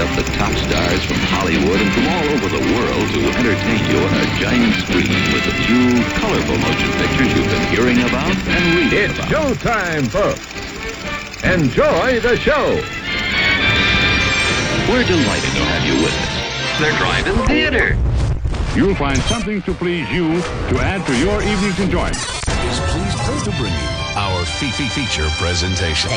up the top stars from Hollywood and from all over the world to entertain you on a giant screen with the few colorful motion pictures you've been hearing about and reading It's about. showtime, folks. Enjoy the show. We're delighted to have you with us. They're driving theater. You'll find something to please you to add to your evening's enjoyment. is pleased to bring you our Fifi feature presentation.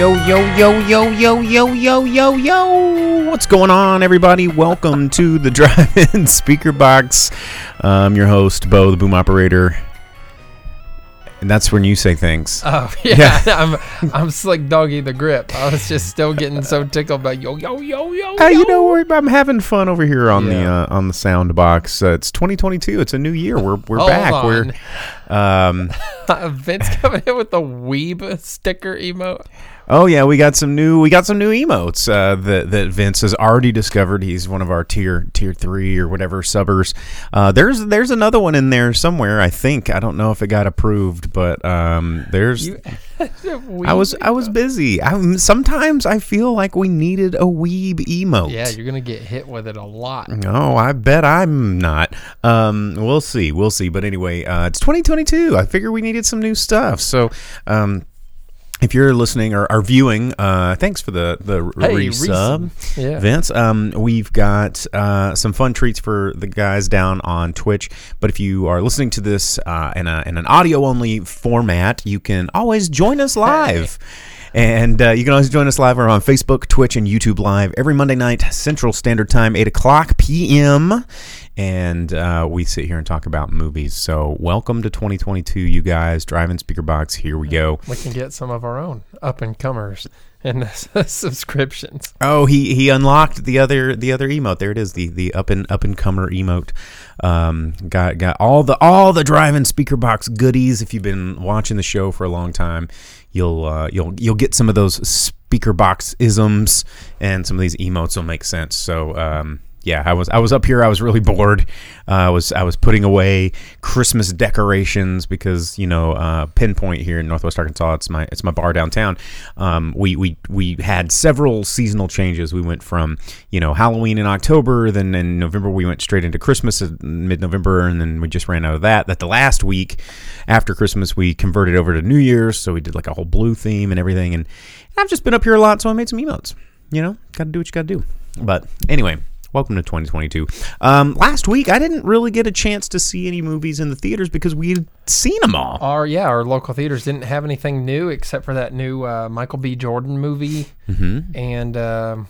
Yo, yo, yo, yo, yo, yo, yo, yo, yo. What's going on, everybody? Welcome to the Drive-In Speaker Box. I'm your host, Bo, the boom operator. And that's when you say things. Oh yeah, I'm I'm slick doggy the grip. I was just still getting so tickled by yo yo yo yo. Hey, you know, I'm having fun over here on the uh, on the sound box. Uh, it's 2022. It's a new year. We're we're back. on. We're um, Vince coming in with the weeb sticker emote. Oh yeah, we got some new we got some new emotes uh, that that Vince has already discovered. He's one of our tier tier three or whatever subbers. Uh, there's there's another one in there somewhere. I think I don't know if it got approved, but um, there's. You, I was I was busy. I, sometimes I feel like we needed a weeb emote. Yeah, you're gonna get hit with it a lot. No, I bet I'm not. Um, we'll see, we'll see. But anyway, uh, it's 2022. I figure we needed some new stuff. So, um, if you're listening or are viewing, uh, thanks for the the Hey, resub. Yeah. Vince. Um, we've got uh, some fun treats for the guys down on Twitch. But if you are listening to this uh, in a in an audio only format, you can always join us live. And uh, you can always join us live. We're on Facebook, Twitch, and YouTube Live every Monday night, Central Standard Time, 8 o'clock p.m. And uh, we sit here and talk about movies. So, welcome to 2022, you guys. Drive-In Speaker Box, here we go. We can get some of our own up and comers and subscriptions. Oh, he he unlocked the other the other emote. There it is, the the up and up and comer emote. Um, got got all the all the Drive-In speaker box goodies. If you've been watching the show for a long time, you'll uh, you'll you'll get some of those speaker box isms, and some of these emotes will make sense. So. Um, yeah, I was I was up here. I was really bored. Uh, I was I was putting away Christmas decorations because you know uh, Pinpoint here in Northwest Arkansas. It's my it's my bar downtown. Um, we we we had several seasonal changes. We went from you know Halloween in October, then in November we went straight into Christmas mid November, and then we just ran out of that. That the last week after Christmas we converted over to New Year's, so we did like a whole blue theme and everything. And I've just been up here a lot, so I made some emotes. You know, got to do what you got to do. But anyway. Welcome to 2022. Um, last week, I didn't really get a chance to see any movies in the theaters because we'd seen them all. Our yeah, our local theaters didn't have anything new except for that new uh, Michael B. Jordan movie, mm-hmm. and um,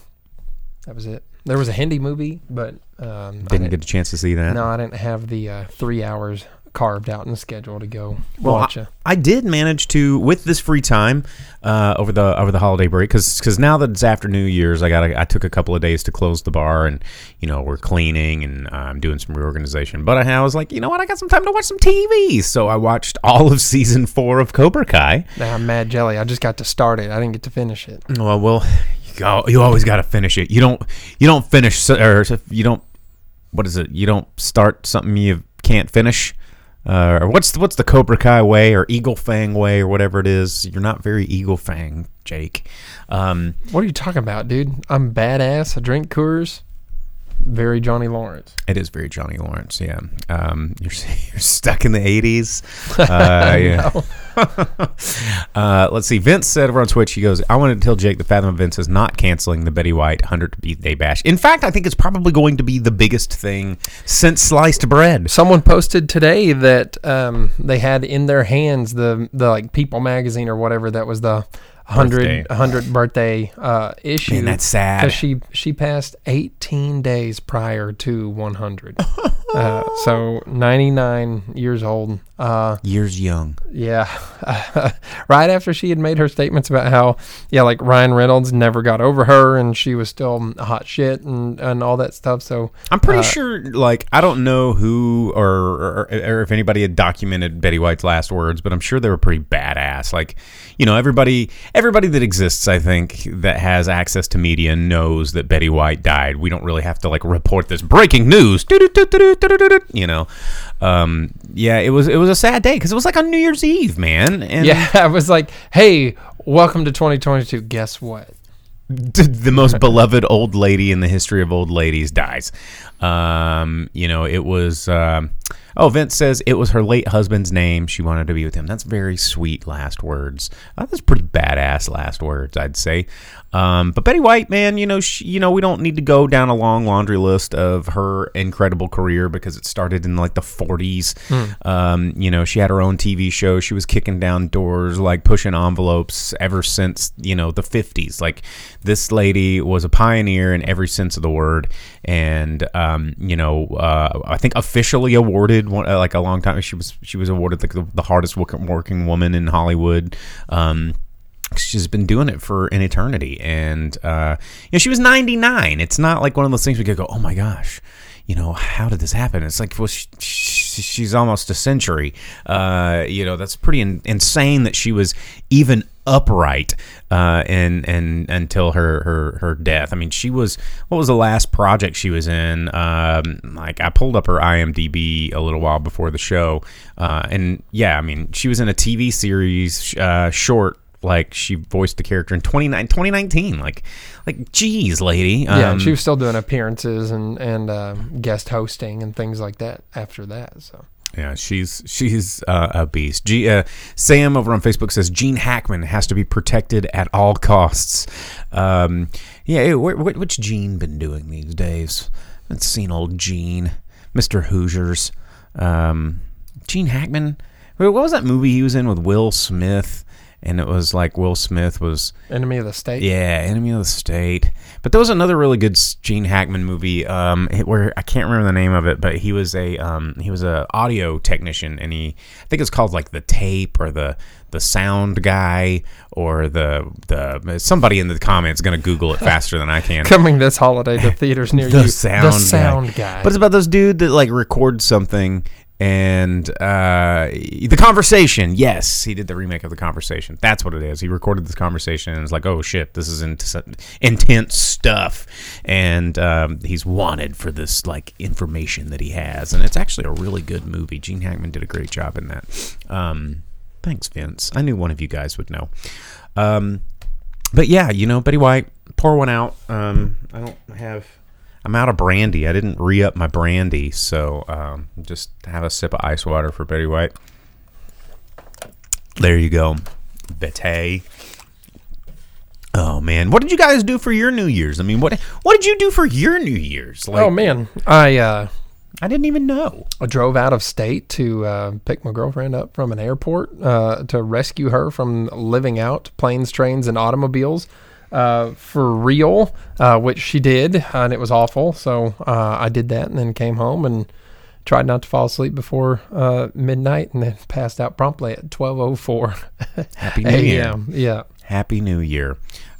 that was it. There was a Hindi movie, but um, I Didn't get a chance to see that. No, I didn't have the uh, three hours carved out in the schedule to go Well, watch I, it. I did manage to with this free time uh, over the over the holiday break because now that it's after New Year's, I got I took a couple of days to close the bar and you know we're cleaning and I'm doing some reorganization. But I, I was like, you know what, I got some time to watch some TV, so I watched all of season four of Cobra Kai. Nah, I'm mad jelly. I just got to start it. I didn't get to finish it. Well, well, you, go, you always got to finish it. You don't you don't finish or you don't what is it? You don't start something you can't finish. Uh, or what's the, what's the Cobra Kai way or Eagle Fang way or whatever it is? You're not very Eagle Fang, Jake. Um, What are you talking about, dude? I'm badass. I drink Coors. Very Johnny Lawrence. it is very Johnny Lawrence. Yeah, um, you're you're stuck in the '80s. Uh, yeah. uh, let's see. Vince said over on Twitch, he goes, "I wanted to tell Jake the Fathom Events is not canceling the Betty White 100th birthday bash. In fact, I think it's probably going to be the biggest thing since sliced bread." Someone posted today that um, they had in their hands the the like People magazine or whatever that was the. 100 100 birthday uh, issue. Man, that's sad. Because she she passed 18 days prior to 100. uh, so 99 years old. Uh, Years young. yeah, right after she had made her statements about how, yeah, like Ryan Reynolds never got over her and she was still hot shit and, and all that stuff. So I'm pretty uh, sure, like, I don't know who or, or or if anybody had documented Betty White's last words, but I'm sure they were pretty badass. Like, you know, everybody everybody that exists, I think, that has access to media knows that Betty White died. We don't really have to like report this breaking news. You know, um, yeah, it was it was a sad day because it was like on New Year's Eve, man. And yeah, I was like, hey, welcome to 2022. Guess what? the most beloved old lady in the history of old ladies dies. Um, you know, it was. Um, oh, Vince says it was her late husband's name. She wanted to be with him. That's very sweet last words. Uh, that's pretty badass last words, I'd say. Um, but Betty White, man, you know, she, you know, we don't need to go down a long laundry list of her incredible career because it started in like the 40s. Um, you know, she had her own TV show. She was kicking down doors, like pushing envelopes ever since you know the 50s. Like this lady was a pioneer in every sense of the word, and um, you know, uh, I think officially awarded one, uh, like a long time. She was she was awarded like the, the hardest working, working woman in Hollywood. Um, she's been doing it for an eternity and uh you know she was 99 it's not like one of those things we could go oh my gosh you know how did this happen it's like well she, she, she's almost a century uh you know that's pretty in, insane that she was even upright uh and and until her her her death. I mean she was what was the last project she was in? Um like i pulled up her imdb a little while before the show uh and yeah i mean she was in a tv series uh short like she voiced the character in 29, 2019 like like geez lady. Yeah, Um, she was still doing appearances and and uh, guest hosting and things like that after that. So. Yeah she's she's uh, a beast. G, uh, sam over on facebook says gene hackman has to be protected at all costs. Um yeah hey, wh- wh- what's gene been doing these days? I've seen old gene. Mr hoosiers. Um gene hackman what was that movie he was in with will smith and it was like will smith was enemy of the state. Yeah, Enemy of the State. But there was another really good Gene Hackman movie um, where I can't remember the name of it, but he was a um, he was a audio technician, and he I think it's called like the tape or the the sound guy or the the somebody in the comments going to Google it faster than I can. Coming this holiday to theaters near the you. sound the sound guy. But it's about this dude that like records something and uh, the conversation. Yes, he did the remake of the conversation. That's what it is. He recorded this conversation and it's like, oh shit, this is int- intense stuff, and um, he's wanted for this like information that he has, and it's actually a really good movie. Gene Hackman did a great job in that. Um, thanks, Vince. I knew one of you guys would know. Um, but yeah, you know, Betty White, pour one out. Um, I don't have. I'm out of brandy. I didn't re up my brandy, so um, just have a sip of ice water for Betty White. There you go, Betty. Oh man, what did you guys do for your New Year's? I mean, what what did you do for your New Year's? Like, oh man, I uh, I didn't even know. I drove out of state to uh, pick my girlfriend up from an airport uh, to rescue her from living out planes, trains, and automobiles uh, for real, uh, which she did, and it was awful. So uh, I did that and then came home and tried not to fall asleep before uh, midnight and then passed out promptly at 12.04 Happy New Year. Yeah. Happy New Year.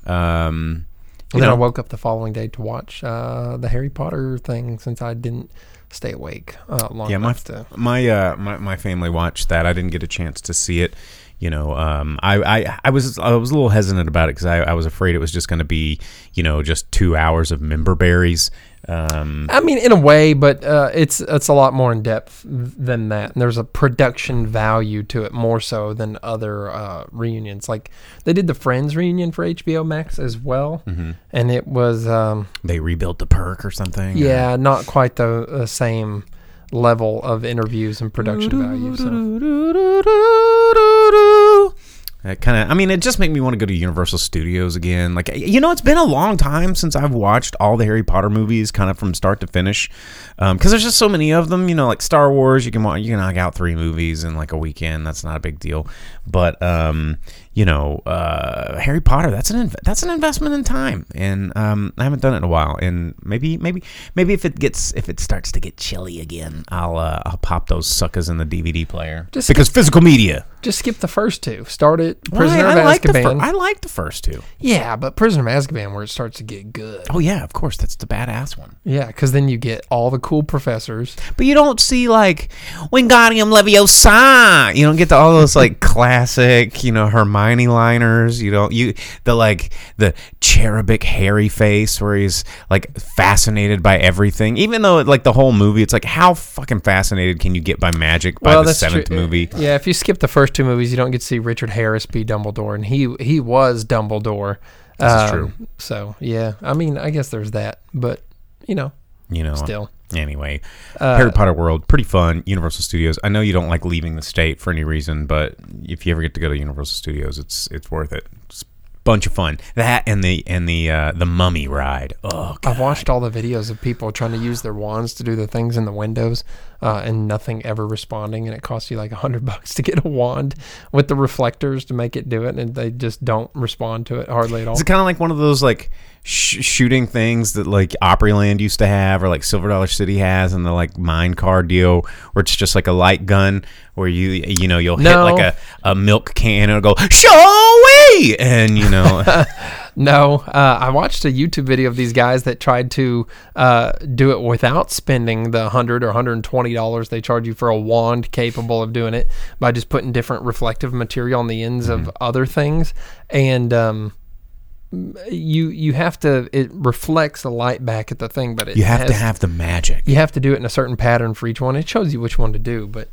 Um, then I woke up the following day to watch uh, the Harry Potter thing since I didn't stay awake uh, long yeah, my to. my uh my, my family watched that. I didn't get a chance to see it. You know, um, I, I I was I was a little hesitant about it because I, I was afraid it was just going to be you know just two hours of member berries. Um, I mean, in a way, but uh, it's it's a lot more in depth than that. And there's a production value to it more so than other uh, reunions. Like they did the Friends reunion for HBO Max as well, Mm-hmm. and it was um, they rebuilt the perk or something. yeah, not quite the, the same level of interviews and production value. So. It kind of, I mean, it just made me want to go to Universal Studios again. Like, you know, it's been a long time since I've watched all the Harry Potter movies, kind of from start to finish, because there's just so many of them. You know, like Star Wars, you can you can knock out three movies in like a weekend. That's not a big deal. But um, you know, uh, Harry Potter, that's an inv- that's an investment in time, and um, I haven't done it in a while. And maybe maybe maybe if it gets if it starts to get chilly again, I'll uh, I'll pop those suckers in the DVD player Just- because physical media. Just skip the first two. Start Why? Prisoner I of like the fir- I like the first two. yeah, but Prisoner of Azkaban where it starts to get good. Oh yeah, of course, that's the badass one. Yeah, because then you get all the cool professors. But you don't see like Wingardium Leviosa. You don't get to all those like classic, you know, Hermione liners. You don't you the like the cherubic hairy face where he's like fascinated by everything. Even though like the whole movie, it's like how fucking fascinated can you get by magic by the seventh true. movie? Yeah, if you skip the first two movies, you don't get to see Richard Harris be Dumbledore, and he he was Dumbledore. That's Um, true. So yeah, I mean, I guess there's that, but you know, You know, Still. Anyway, Uh, Harry Potter World, pretty fun. Universal Studios. I know you don't like leaving the state for any reason, but if you ever get to go to Universal Studios, it's it's worth it. It's a bunch of fun. That and the and the uh, the Mummy ride. Oh, God. I've watched all the videos of people trying to use their wands to do the things in the windows, uh, and nothing ever responding, and it costs you like a hundred bucks to get a wand with the reflectors to make it do it, and they just don't respond to it hardly at all. Is it kind of like one of those like sh- shooting things that like Opryland used to have, or like Silver Dollar City has, and the like mine car deal, where it's just like a light gun where you you know you'll No. hit like a, a milk can and it'll go showy, and you know No, uh, I watched a YouTube video of these guys that tried to uh, do it without spending the hundred or hundred and twenty dollars they charge you for a wand capable of doing it by just putting different reflective material on the ends Mm-hmm. of other things, and um, you you have to it reflects the light back at the thing, but it you have to have the magic. you have to do it in a certain pattern for each one. It shows you which one to do, but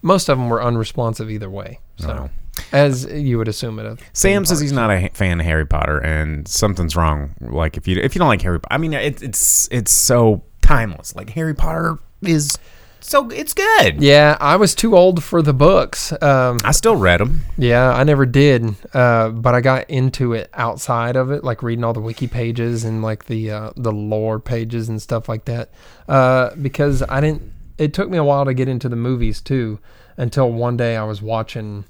most of them were unresponsive either way. So, No. As you would assume it. of Sam says he's not a fan of Harry Potter, and something's wrong. Like if you if you don't like Harry, I mean, it, it's it's so timeless. Like Harry Potter is so it's good. Yeah, I was too old for the books. Um, I still read them. yeah, I never did, uh, but I got into it outside of it, like reading all the wiki pages and like the uh, the lore pages and stuff like that. Uh, because I didn't. It took me a while to get into the movies too, until one day I was watching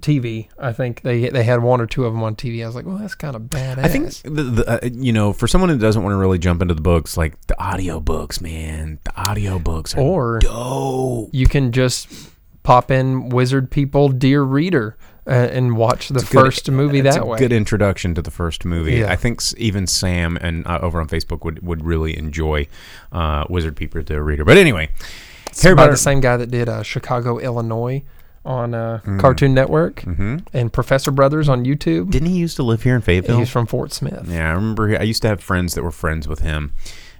TV. I think they they had one or two of them on TV. I was like, well, that's kind of badass. I think the, the uh, you know for someone who doesn't want to really jump into the books, like the audio books, man, the audio books are Or- dope. you can just pop in Wizard People Dear Reader uh, and watch the Good- first movie it's that a way. Good introduction to the first movie. Yeah. I think even Sam and uh, over on Facebook would, would really enjoy uh, Wizard People, Dear Reader. But anyway, It's Harry by Potter. the same guy that did uh, Chicago, Illinois on uh, Cartoon Network Mhm. and Professor Brothers on YouTube. Didn't he used to live here in Fayetteville? He's from Fort Smith. Yeah, I remember. he- I used to have friends that were friends with him,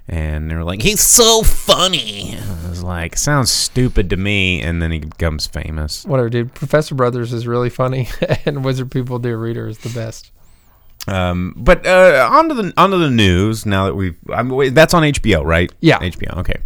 and they were like, "He's so funny." I was like, "Sounds stupid to me," and then he becomes famous. Whatever, dude. Professor Brothers is really funny, and Wizard People Dear Reader is the best. Um, but uh, onto the onto the news. Now that we've, I mean, that's on HBO, right? Yeah. HBO. Okay.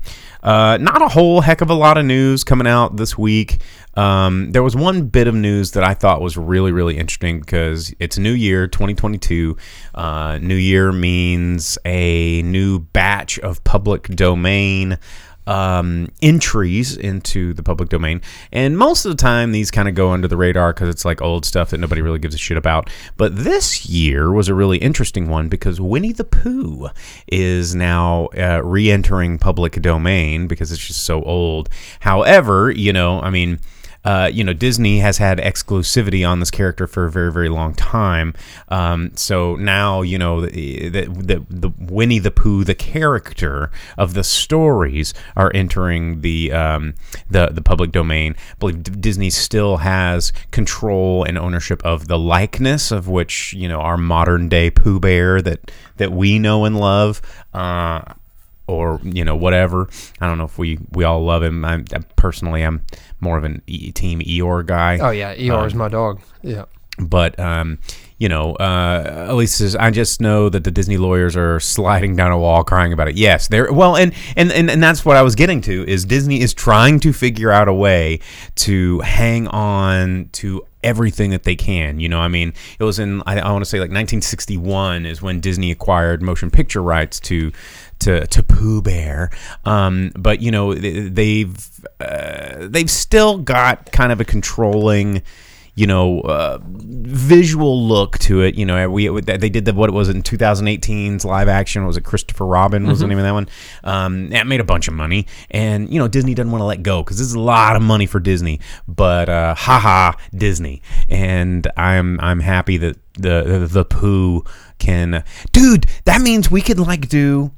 Uh, not a whole heck of a lot of news coming out this week. Um, there was one bit of news that I thought was really, really interesting because it's New Year, 2022. Uh, new Year means a new batch of public domain um, entries into the public domain. And most of the time, these kind of go under the radar because it's like old stuff that nobody really gives a shit about. But this year was a really interesting one because Winnie the Pooh is now uh, re entering public domain because it's just so old. However, you know, I mean, uh, you know, Disney has had exclusivity on this character for a very, very long time. Um, so now, you know, the, the, the, Winnie the Pooh, the character of the stories, are entering the um, the the public domain. I believe Disney still has control and ownership of the likeness of which you know our modern day Pooh Bear that that we know and love. Uh, or you know whatever. I don't know if we we all love him. I'm, I personally I'm more of an e, team Eeyore guy. Oh yeah, Eeyore is Um, my dog. Yeah. but um, you know, uh, Elise says, I just know that the Disney lawyers are sliding down a wall crying about it. Yes, they're well, and, and and and that's what I was getting to is Disney is trying to figure out a way to hang on to everything that they can. You know, I mean, it was in I, I want to say like 1961 is when Disney acquired motion picture rights to to to Pooh Bear. Um, but you know, they- they've uh, they've still got kind of a controlling you know, uh, visual look to it. You know, we they did the what it was in 2018's live action. Was it Christopher Robin? Was the name of that one? Um, that made a bunch of money, and you know, Disney doesn't want to let go because this is a lot of money for Disney. But uh, haha, Disney, and I'm I'm happy that the the, the Pooh can, dude. That means we could like do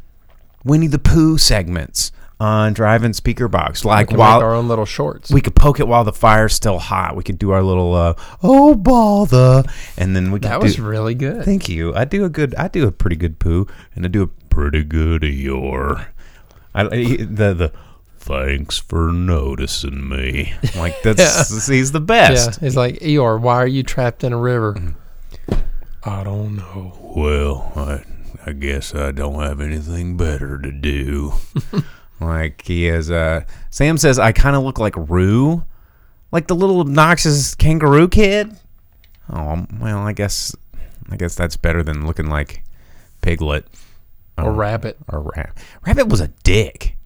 Winnie the Pooh segments on Drive-In Speaker Box, like Can while our own little shorts. we could poke it while the fire's still hot. We could do our little uh, oh bother, and then we could that do. was really good. Thank you. I do a good. I do a pretty good poo, and I do a pretty good your. I the the. Thanks for noticing me. Like that's he's the best. yeah, he's like Eeyore. Why are you trapped in a river? Mm-hmm. I don't know. Well, I I guess I don't have anything better to do. like he is. uh Sam says I kind of look like Roo, like the little obnoxious kangaroo kid. Oh, well, I guess I guess that's better than looking like Piglet Or rabbit. or Rabbit. Rabbit was a dick.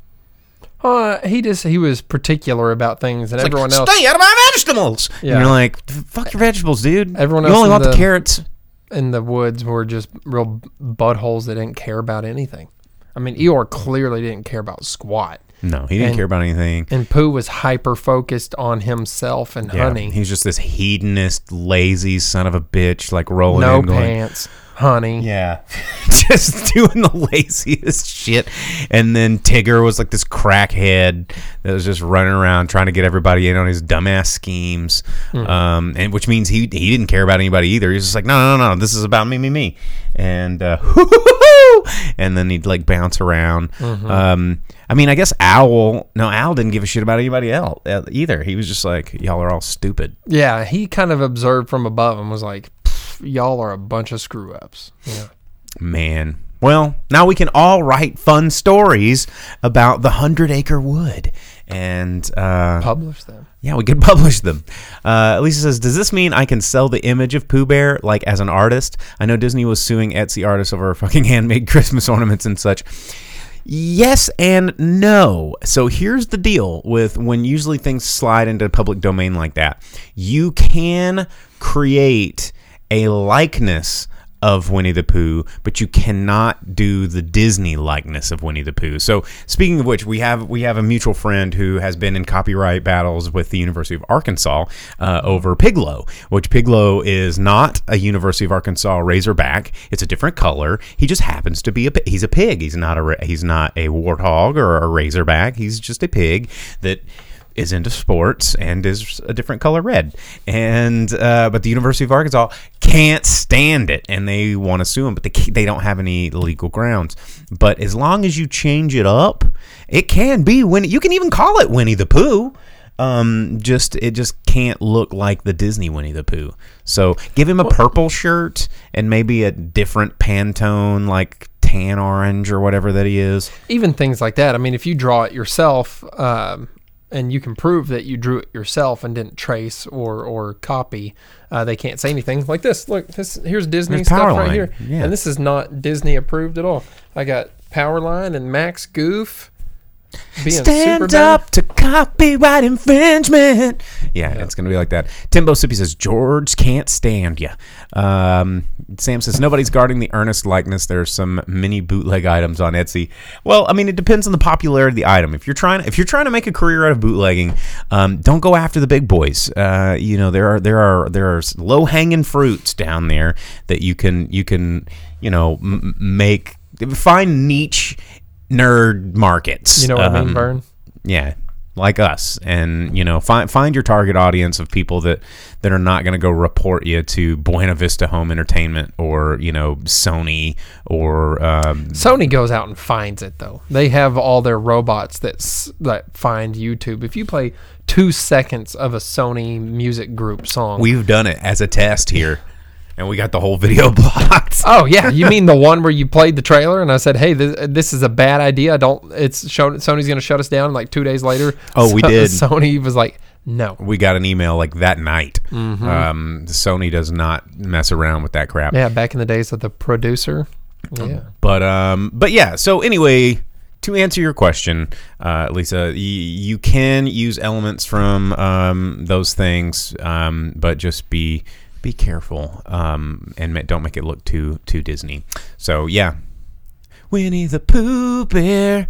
Uh, he just he was particular about things, and Like, everyone else Stay out of my vegetables. Yeah. And you're like, fuck your vegetables, dude. Everyone you else only want the the- carrots. In the woods were just real buttholes that didn't care about anything. I mean, Eeyore clearly didn't care about squat, No, he didn't And- care about anything. and Pooh was hyper focused on himself and Yeah, honey. He's just this hedonist, lazy son of a bitch, like rolling no in, going, pants, honey. Yeah, just doing the laziest shit. And then Tigger was like this crackhead that was just running around trying to get everybody in on his dumbass schemes. Um, and which means he he didn't care about anybody either. He was just like, no, no, no, no, this is about me, me, me. And uh, and then he'd like bounce around. Um, I mean, I guess Owl. No, Owl didn't give a shit about anybody else either. He was just like, y'all are all stupid. Yeah, he kind of observed from above and was like, "Pff, "Y'all are a bunch of screw ups." Yeah. Man. Well, now we can all write fun stories about the Hundred Acre Wood. And uh, Publish them. yeah, we could publish them. Uh, Lisa says, Does this mean I can sell the image of Pooh Bear like as an artist? I know Disney was suing Etsy artists over fucking handmade Christmas ornaments and such. Yes and no. So here's the deal with when usually things slide into public domain like that. You can create a likeness of Winnie the Pooh, but you cannot do the Disney likeness of Winnie the Pooh. So speaking of which, we have we have a mutual friend who has been in copyright battles with the University of Arkansas uh, over Piglo, which Piglo is not a University of Arkansas Razorback. It's a different color. He just happens to be a he's a pig. He's not a he's not a warthog or a Razorback. He's just a pig that is into sports and is a different color red. And uh, but the University of Arkansas can't stand it, and they want to sue him, but they they don't have any legal grounds. But as long as you change it up, it can be Winnie. You can even call it Winnie the Pooh. Um, just it just can't look like the Disney Winnie the Pooh. So give him a purple shirt and maybe a different Pantone like tan orange or whatever that he is. Even things like that. I mean, if you draw it yourself, um, and you can prove that you drew it yourself and didn't trace or or copy, uh, they can't say anything. Like this. Look, this here's Disney There's stuff right here, Yeah. and this is not Disney approved at all. I got Powerline and Max Goof. Stand up to copyright infringement. Yeah, it's gonna be like that. Timbo Sippy says George can't stand you. Um, Sam says nobody's guarding the earnest likeness. There's some mini bootleg items on Etsy. Well, I mean, it depends on the popularity of the item. If you're trying, if you're trying to make a career out of bootlegging, um, don't go after the big boys. Uh, you know, there are there are there are low hanging fruits down there that you can you can you know m- make find niche nerd markets. You know what I mean, Um, Vern? yeah. like us, and you know, find find your target audience of people that that are not going to go report you to Buena Vista Home Entertainment or you know Sony or um, Sony goes out and finds it though. They have all their robots that that find YouTube. If you play two seconds of a Sony music group song, we've done it as a test here, and we got the whole video blocked. oh yeah, you mean the one where you played the trailer and I said, hey, this, this is a bad idea. I don't. It's shown. Sony's going to shut us down. Like two days later, Oh, we did. Sony was like, no. we got an email like that night. Um, Sony does not mess around with that crap. Yeah, back in the days of the producer. Um, Yeah. But um, but yeah. So anyway, to answer your question, uh, Lisa, y- you can use elements from um, those things, um, but just be be careful um, and don't make it look too too Disney. So yeah, Winnie the Pooh Bear.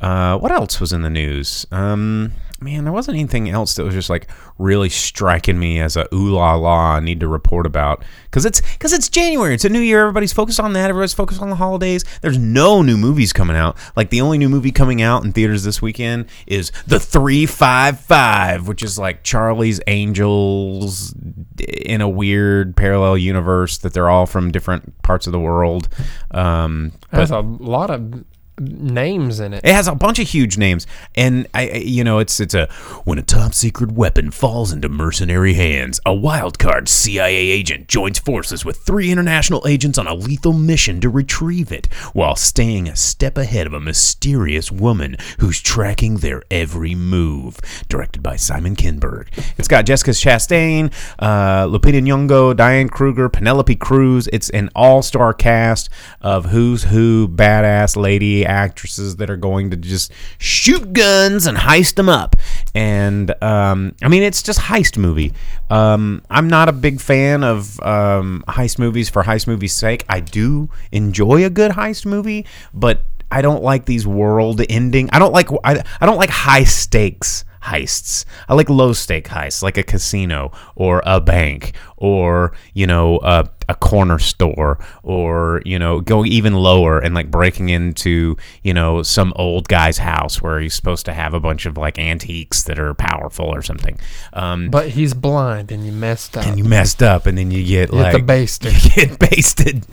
Uh, what else was in the news? Um, man, there wasn't anything else that was just like really striking me as a ooh la la I need to report about because it's because it's January. It's a new year. Everybody's focused on that. Everybody's focused on the holidays. There's no new movies coming out. Like the only new movie coming out in theaters this weekend is the Three Five Five, which is like Charlie's Angels in a weird parallel universe that they're all from different parts of the world. Um, There's a lot of names in it. it has a bunch of huge names, and I, I- you know, it's it's a when a top secret weapon falls into mercenary hands, a wild card CIA agent joins forces with three international agents on a lethal mission to retrieve it, while staying a step ahead of a mysterious woman who's tracking their every move. Directed by Simon Kinberg. It's got Jessica Chastain, uh, Lupita Nyong'o, Diane Kruger, Penelope Cruz. It's an all-star cast of who's who badass lady actresses that are going to just shoot guns and heist them up. And um, I mean, it's just heist movie. Um, I'm not a big fan of um, heist movies for heist movies' sake. I do enjoy a good heist movie, but I don't like these world ending. I don't like I, I don't like high stakes heists. I like low stake heists, like a casino or a bank or you know a, a corner store or you know going even lower and like breaking into you know some old guy's house where he's supposed to have a bunch of like antiques that are powerful or something. Um, But he's blind and you messed up. and you messed up, and then you get You like the baster. You get basted.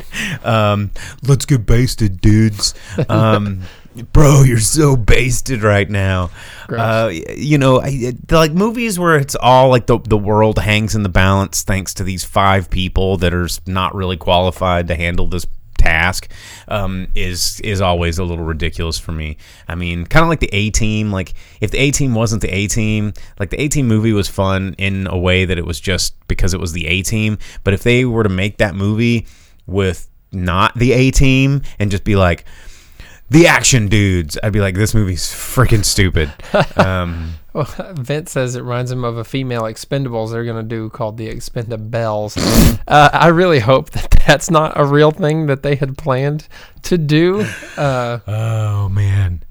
Um, let's get basted, dudes. Um, bro, you're so basted right now. Uh, you know, I, like movies where it's all like the the world hangs in the balance thanks to these five people that are not really qualified to handle this task um, is is always a little ridiculous for me. I mean, kind of like the A Team. Like if the A Team wasn't the A Team, like the A Team movie was fun in a way that it was just because it was the A Team. But if they were to make that movie with not the A Team and just be like the action dudes, I'd be like, this movie's freaking stupid. Um, Well, Vince says it reminds him of a female Expendables they're going to do called the Expendabelles. uh, I really hope that that's not a real thing that they had planned to do. Uh, Oh man.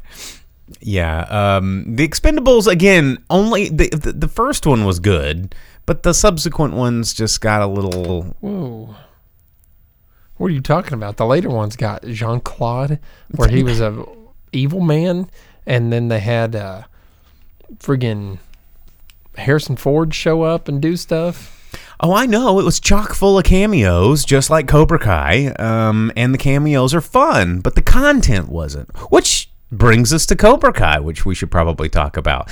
Yeah, um, the Expendables again. Only the, the the first one was good, but the subsequent ones just got a little. whoa. What are you talking about? The later ones got Jean Claude, where he was a evil man, and then they had uh, friggin' Harrison Ford show up and do stuff. Oh, I know it was chock full of cameos, just like Cobra Kai. Um, and the cameos are fun, but the content wasn't. Which brings us to Cobra Kai, which we should probably talk about.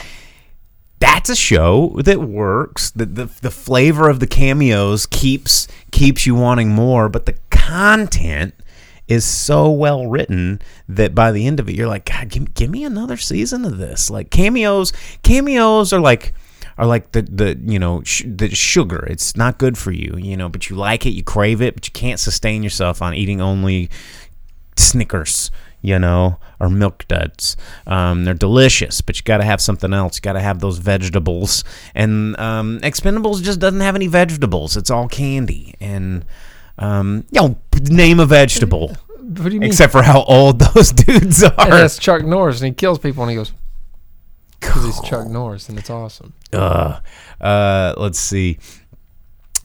That's a show that works. The, the the flavor of the cameos keeps keeps you wanting more, but the content is so well written that by the end of it, you're like, God, give, give me another season of this. Like cameos, cameos are like are like the the you know sh- the sugar. It's not good for you, you know, but you like it, you crave it, but you can't sustain yourself on eating only Snickers, you know, or milk duds. Um, they're delicious, but you got to have something else. You got to have those vegetables. And um, Expendables just doesn't have any vegetables. It's all candy. And um, you know, name a vegetable. What do you mean? Except for how old those dudes and are. that's Chuck Norris, and he kills people, and he goes, because he's Chuck Norris, and it's awesome. uh, uh, let's see.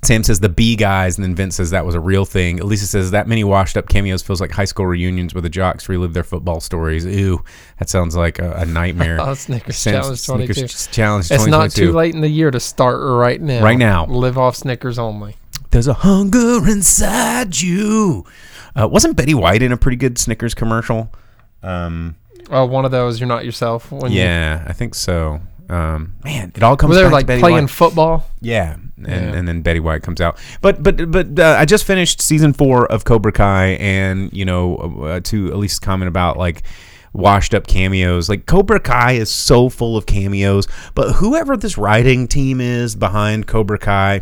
Sam says the B guys, and then Vince says that was a real thing. Elisa says that many washed up cameos feels like high school reunions where the jocks relive their football stories. Ew, that sounds like a, a nightmare. Oh, Snickers Sam- Challenge 22. Snickers Challenge It's not too late in the year to start right now. Right now. Live off Snickers only. There's a hunger inside you. Uh, wasn't Betty White in a pretty good Snickers commercial? Um, Oh, one of those. You're not yourself. When you- yeah, I think so. Um, man, it all comes. Were they like playing White. football? Yeah, and, Yeah. and then Betty White comes out. But but but uh, I just finished season four of Cobra Kai, and you know, uh, to at least comment about like washed up cameos. Like Cobra Kai is so full of cameos, but whoever this writing team is behind Cobra Kai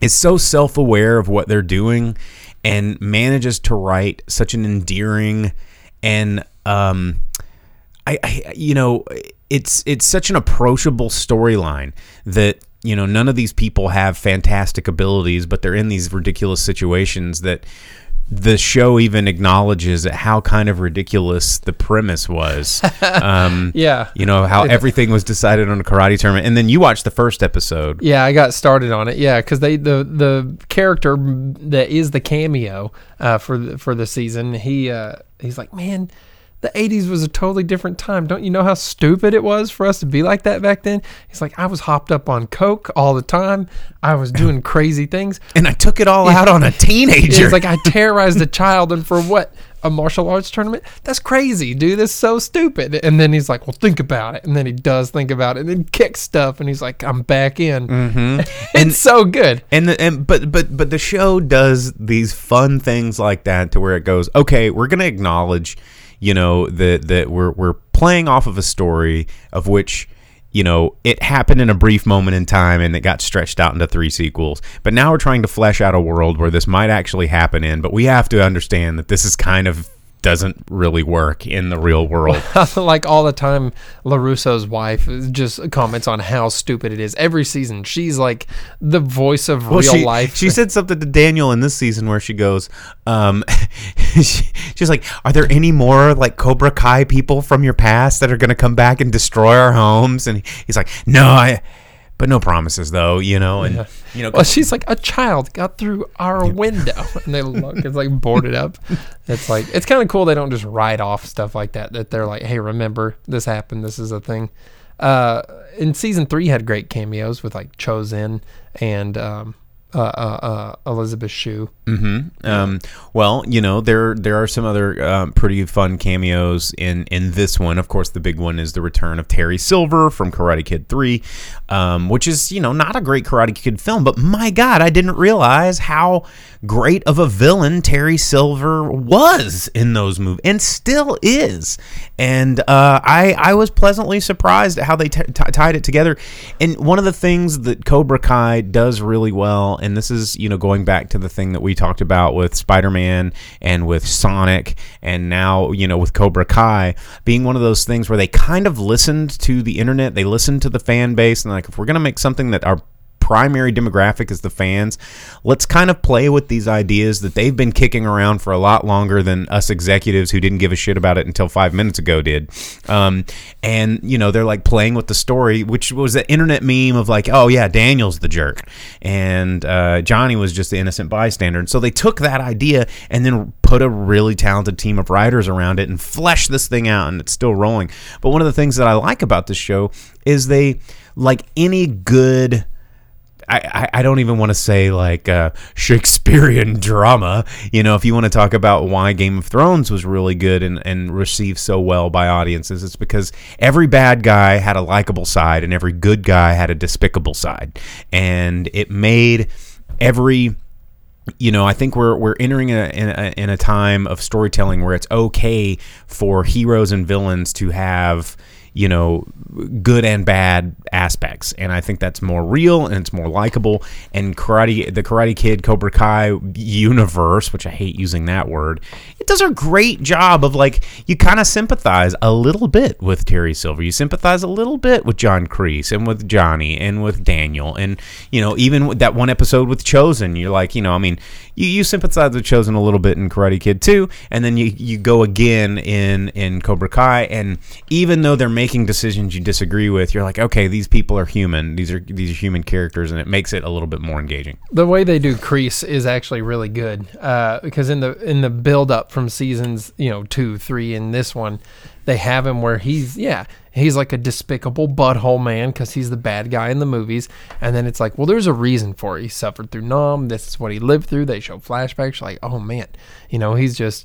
is so self aware of what they're doing and manages to write such an endearing and um I, I you know it's it's such an approachable storyline that you know none of these people have fantastic abilities but they're in these ridiculous situations that the show even acknowledges how kind of ridiculous the premise was um Yeah. you know how everything was decided on a karate tournament and then you watched the first episode Yeah, I got started on it. Yeah, because they the the character that is the cameo uh, for the, for the season, he uh, he's like, man, the '80s was a totally different time. Don't you know how stupid it was for us to be like that back then? He's like, I was hopped up on coke all the time. I was doing crazy things. and I took it all out on a teenager It's like I terrorized a child, and for what? A martial arts tournament? That's crazy, dude. That's so stupid. And then he's like, "Well, think about it." And then he does think about it, and then kicks stuff, and he's like, "I'm back in." Mm-hmm. it's so good. and the, and but but but the show does these fun things like that to where it goes okay we're gonna acknowledge you know that that we're we're playing off of a story of which you know it happened in a brief moment in time and it got stretched out into three sequels. But now we're trying to flesh out a world where this might actually happen in but we have to understand that this is kind of doesn't really work in the real world like all the time, LaRusso's wife just comments on how stupid it is. Every season, she's like the voice of real she, life. She said something to Daniel in this season where she goes, um, she, she's like, "Are there any more like Cobra Kai people from your past that are going to come back and destroy our homes?" And he's like, "No, I." But no promises, though, you know, and you know, well, she's like a child got through our window, and they look. It's like boarded up. It's like it's kind of cool. They don't just write off stuff like that. That they're like, hey, remember this happened. This is a thing. Uh, in season three, had great cameos with like Chozen and um, uh, uh, uh, Elizabeth Shue. Um, well, you know there there are some other um, pretty fun cameos in in this one. Of course, the big one is the return of Terry Silver from Karate Kid Three, um, which is you know not a great Karate Kid film, but my God, I didn't realize how great of a villain Terry Silver was in those movies and still is. And uh, I I was pleasantly surprised at how they t- t- tied it together. And one of the things that Cobra Kai does really well, and this is you know going back to the thing that we talked about with Spider-Man and with Sonic, and now you know with Cobra Kai being one of those things where they kind of listened to the internet, they listened to the fan base, and like if we're gonna make something that our primary demographic is the fans. Let's kind of play with these ideas that they've been kicking around for a lot longer than us executives who didn't give a shit about it until five minutes ago did. Um, and, you know, they're like playing with the story, which was the internet meme of like, oh, yeah, Daniel's the jerk. And uh, Johnny was just the innocent bystander. And so they took that idea and then put a really talented team of writers around it and fleshed this thing out, and it's still rolling. But one of the things that I like about this show is they, like any good. I, I- don't even want to say like uh, Shakespearean drama. You know, if you want to talk about why Game of Thrones was really good and, and received so well by audiences, it's because every bad guy had a likable side and every good guy had a despicable side. And it made every you know, I think we're we're entering a, in, a, in a time of storytelling where it's okay for heroes and villains to have you know good and bad aspects, and I think that's more real and it's more likable. And karate, the Karate Kid, Cobra Kai universe, which I hate using that word, it does a great job of like you kind of sympathize a little bit with Terry Silver, you sympathize a little bit with John Kreese and with Johnny and with Daniel, and you know even that one episode with Chozen, you're like, you know, I mean, you, you sympathize with Chozen a little bit in Karate Kid too, and then you you go again in in Cobra Kai, and even though they're making making decisions you disagree with, you're like, okay, these people are human. These are these are human characters, and it makes it a little bit more engaging. The way they do Kreese is actually really good uh, because in the in the build up from seasons you know two three in this one, they have him where he's yeah he's like a despicable butthole man because he's the bad guy in the movies, and then it's like well there's a reason for it. He suffered through Nam. This is what he lived through. They show flashbacks like oh man, you know he's just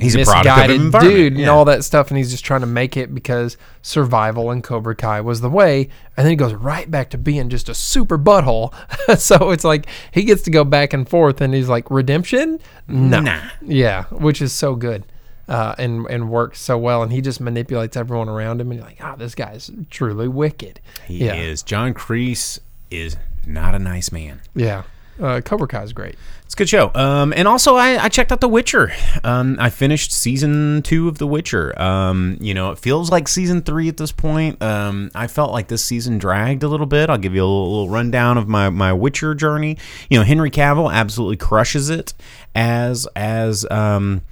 He's a product of misguided dude and all that stuff, and he's just trying to make it because survival in Cobra Kai was the way, and then he goes right back to being just a super butthole. so it's like he gets to go back and forth, and he's like redemption, no, Nah. yeah, which is so good. Uh, and and works so well, and he just manipulates everyone around him, and you're like, ah, this guy's truly wicked. He yeah, is. John Kreese is not a nice man. yeah. Uh, Cobra Kai is great. It's a good show. Um, and also, I, I checked out The Witcher. Um, I finished season two of The Witcher. Um, you know, it feels like season three at this point. Um, I felt like this season dragged a little bit. I'll give you a little, little rundown of my, my Witcher journey. You know, Henry Cavill absolutely crushes it as as um,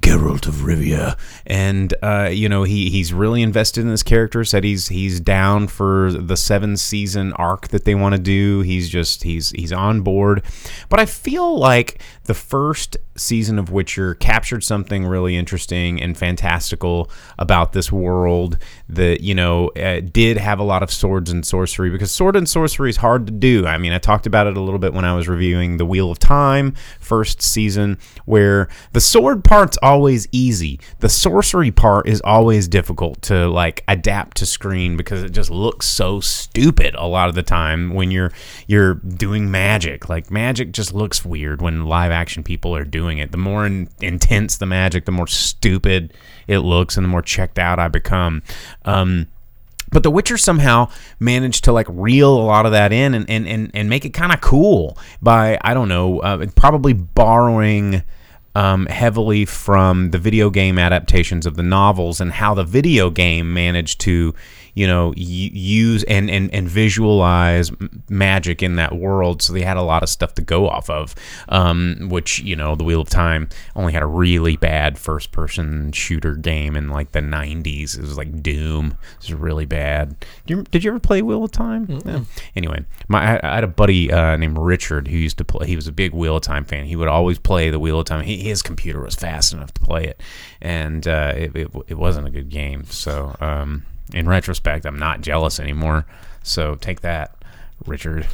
Geralt of Rivia, and uh, you know he he's really invested in this character. Said he's he's down for the seven season arc that they want to do. He's just he's he's on board. But I feel like the first season of Witcher captured something really interesting and fantastical about this world that you know uh, did have a lot of swords and sorcery because sword and sorcery is hard to do. I mean, I talked about it a little bit when I was reviewing the Wheel of Time first season, where the sword part's always easy, the sorcery part is always difficult to like adapt to screen because it just looks so stupid a lot of the time when you're you're doing magic. Like magic just looks weird when live action people are doing it. The more in, intense the magic, the more stupid it looks, and the more checked out I become. Um, but The Witcher somehow managed to like reel a lot of that in and and and, and make it kind of cool by I don't know, uh, probably borrowing um, heavily from the video game adaptations of the novels and how the video game managed to, you know, y- use and, and, and visualize magic in that world. So they had a lot of stuff to go off of, um, which, you know, The Wheel of Time only had a really bad first person shooter game in like the 90s. It was like Doom. It was really bad. Did you, did you ever play Wheel of Time? Yeah. Anyway, my, I, I had a buddy uh, named Richard who used to play, he was a big Wheel of Time fan. He would always play the Wheel of Time. He, his computer was fast enough to play it, and uh, it, it, it wasn't a good game. So, um, in retrospect, I'm not jealous anymore. So, take that, Richard,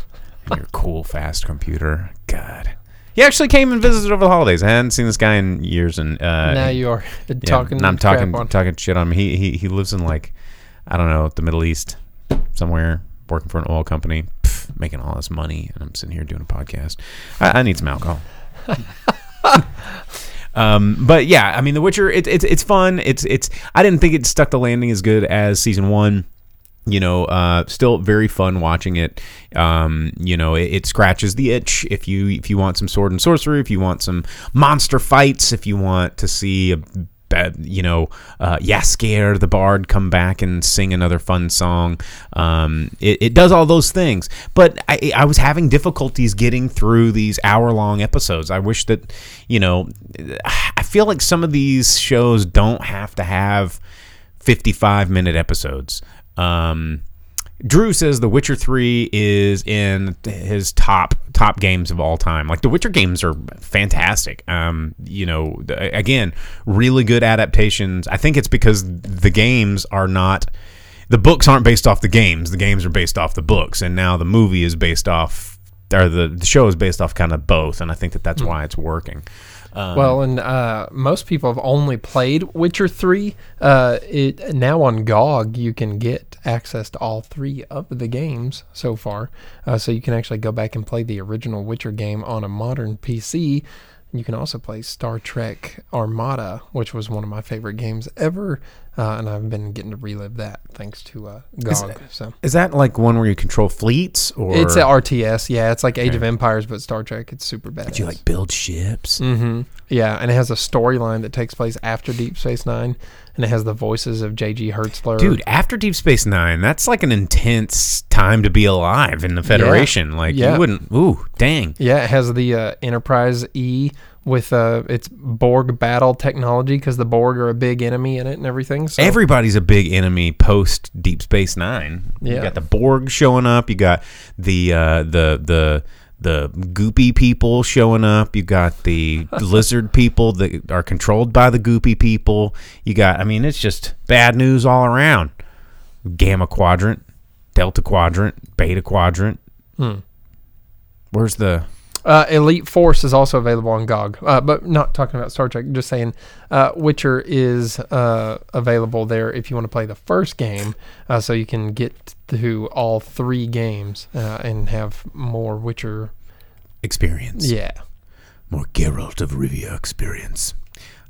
and your cool, fast computer. God. He actually came and visited over the holidays. I hadn't seen this guy in years, and uh, now you are yeah, talking. and I'm talking talking shit on him. He, he he lives in like I don't know the Middle East somewhere, working for an oil company, pff, making all this money, and I'm sitting here doing a podcast. I, I need some alcohol. um, but yeah, I mean, The Witcher, it, it's it's fun. It's it's I didn't think it stuck the landing as good as season one you know uh still very fun watching it um you know it, it scratches the itch if you if you want some sword and sorcery if you want some monster fights if you want to see a you know, uh, Jaskier the Bard come back and sing another fun song. Um, it, it does all those things, but I, I was having difficulties getting through these hour long episodes. I wish that, you know, I feel like some of these shows don't have to have 55 minute episodes. Um, Drew says The Witcher 3 is in his top top games of all time. Like the Witcher games are fantastic. Um, you know, again, really good adaptations. I think it's because the games are not the books aren't based off the games. The games are based off the books, and now the movie is based off or the, the show is based off kind of both. And I think that that's why it's working. Um, Well, and uh, most people have only played Witcher three. Uh, it now on GOG you can get access to all three of the games so far, uh, so you can actually go back and play the original Witcher game on a modern PC. You can also play Star Trek Armada, which was one of my favorite games ever, uh, and I've been getting to relive that thanks to uh, GOG. so is that like one where you control fleets, or it's a RTS, yeah. It's like Age of Empires, but Star Trek. It's super bad. you like build ships? Mm-hmm. Yeah, and it has a storyline that takes place after Deep Space Nine, and it has the voices of J.G. Hertzler. Dude, after Deep Space Nine, that's like an intense time to be alive in the Federation. Like Yeah. you wouldn't. Ooh, dang. Yeah, it has the uh, Enterprise E with uh, its Borg battle technology because the Borg are a big enemy in it and everything. So Everybody's a big enemy post Deep Space Nine. Yeah. You got the Borg showing up. You got the uh, the the the goopy people showing up. You got the lizard people that are controlled by the goopy people. You got. I mean, it's just bad news all around. Gamma quadrant, Delta quadrant, Beta quadrant. Hmm. Where's the? Uh, Elite Force is also available on GOG, uh, but not talking about Star Trek. Just saying, uh, Witcher is uh, available there if you want to play the first game, uh, so you can get to all three games uh, and have more Witcher. experience. Yeah, more Geralt of Rivia experience.